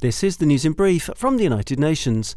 This is the news in brief from the United Nations.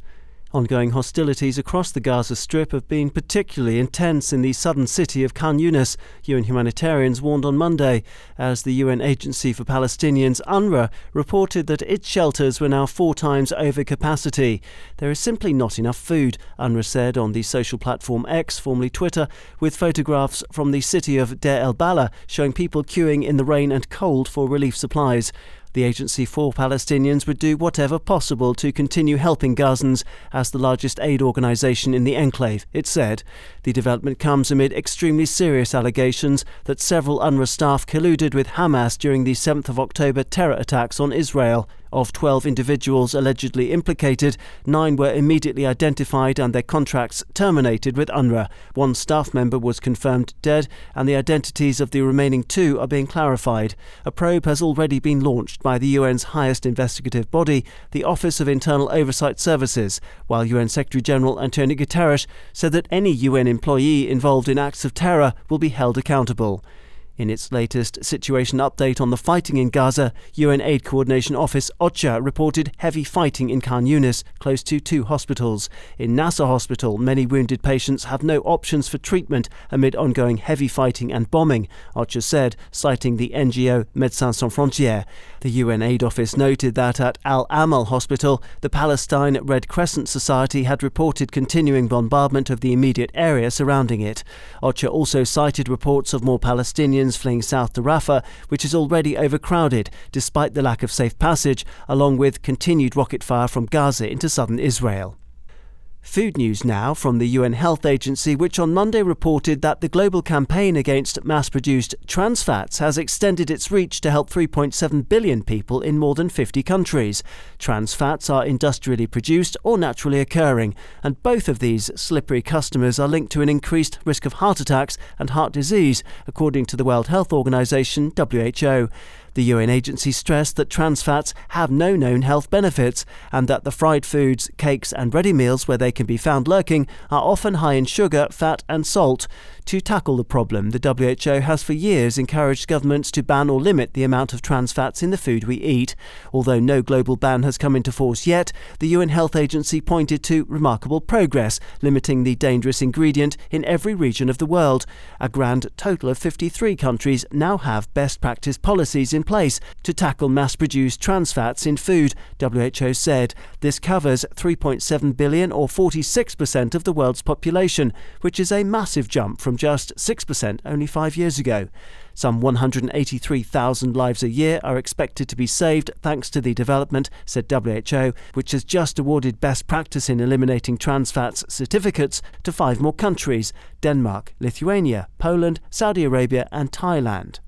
Ongoing hostilities across the Gaza Strip have been particularly intense in the southern city of Khan Yunis, UN humanitarians warned on Monday, as the UN Agency for Palestinians, UNRWA, reported that its shelters were now four times over capacity. There is simply not enough food, UNRWA said on the social platform X, formerly Twitter, with photographs from the city of Deir el Balah showing people queuing in the rain and cold for relief supplies. The Agency for Palestinians would do whatever possible to continue helping Gazans as the largest aid organisation in the enclave, it said. The development comes amid extremely serious allegations that several UNRWA staff colluded with Hamas during the 7th of October terror attacks on Israel. Of 12 individuals allegedly implicated, nine were immediately identified and their contracts terminated with UNRWA. One staff member was confirmed dead, and the identities of the remaining two are being clarified. A probe has already been launched by the UN's highest investigative body, the Office of Internal Oversight Services, while UN Secretary General Antonio Guterres said that any UN employee involved in acts of terror will be held accountable. In its latest situation update on the fighting in Gaza, UN Aid Coordination Office OCHA reported heavy fighting in Khan Yunis, close to two hospitals. In Nasser Hospital, many wounded patients have no options for treatment amid ongoing heavy fighting and bombing, OCHA said, citing the NGO Médecins Sans Frontières. The UN Aid Office noted that at Al Amal Hospital, the Palestine Red Crescent Society had reported continuing bombardment of the immediate area surrounding it. OCHA also cited reports of more Palestinians fleeing south to Rafah, which is already overcrowded despite the lack of safe passage, along with continued rocket fire from Gaza into southern Israel. Food news now from the UN Health Agency, which on Monday reported that the global campaign against mass produced trans fats has extended its reach to help 3.7 billion people in more than 50 countries. Trans fats are industrially produced or naturally occurring, and both of these slippery customers are linked to an increased risk of heart attacks and heart disease, according to the World Health Organization, WHO. The UN agency stressed that trans fats have no known health benefits and that the fried foods, cakes, and ready meals where they can be found lurking are often high in sugar, fat, and salt. To tackle the problem, the WHO has for years encouraged governments to ban or limit the amount of trans fats in the food we eat. Although no global ban has come into force yet, the UN Health Agency pointed to remarkable progress, limiting the dangerous ingredient in every region of the world. A grand total of 53 countries now have best practice policies in place to tackle mass produced trans fats in food, WHO said. This covers 3.7 billion or 46% of the world's population, which is a massive jump from just 6% only five years ago. Some 183,000 lives a year are expected to be saved thanks to the development, said WHO, which has just awarded best practice in eliminating trans fats certificates to five more countries Denmark, Lithuania, Poland, Saudi Arabia, and Thailand.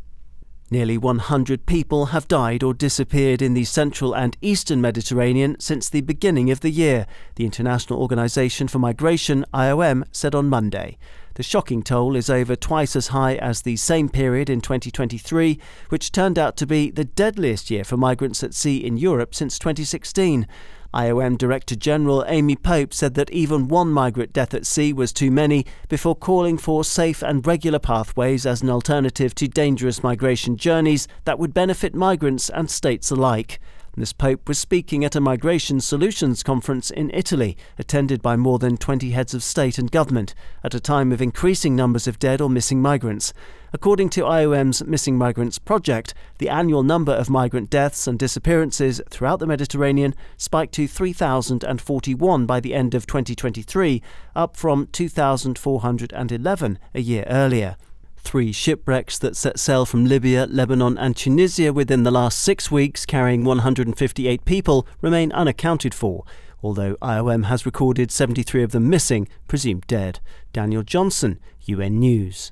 Nearly 100 people have died or disappeared in the central and eastern Mediterranean since the beginning of the year, the International Organization for Migration, IOM, said on Monday. The shocking toll is over twice as high as the same period in 2023, which turned out to be the deadliest year for migrants at sea in Europe since 2016. IOM Director General Amy Pope said that even one migrant death at sea was too many before calling for safe and regular pathways as an alternative to dangerous migration journeys that would benefit migrants and states alike. Ms. Pope was speaking at a migration solutions conference in Italy, attended by more than 20 heads of state and government, at a time of increasing numbers of dead or missing migrants. According to IOM's Missing Migrants Project, the annual number of migrant deaths and disappearances throughout the Mediterranean spiked to 3,041 by the end of 2023, up from 2,411 a year earlier. Three shipwrecks that set sail from Libya, Lebanon, and Tunisia within the last six weeks, carrying 158 people, remain unaccounted for, although IOM has recorded 73 of them missing, presumed dead. Daniel Johnson, UN News.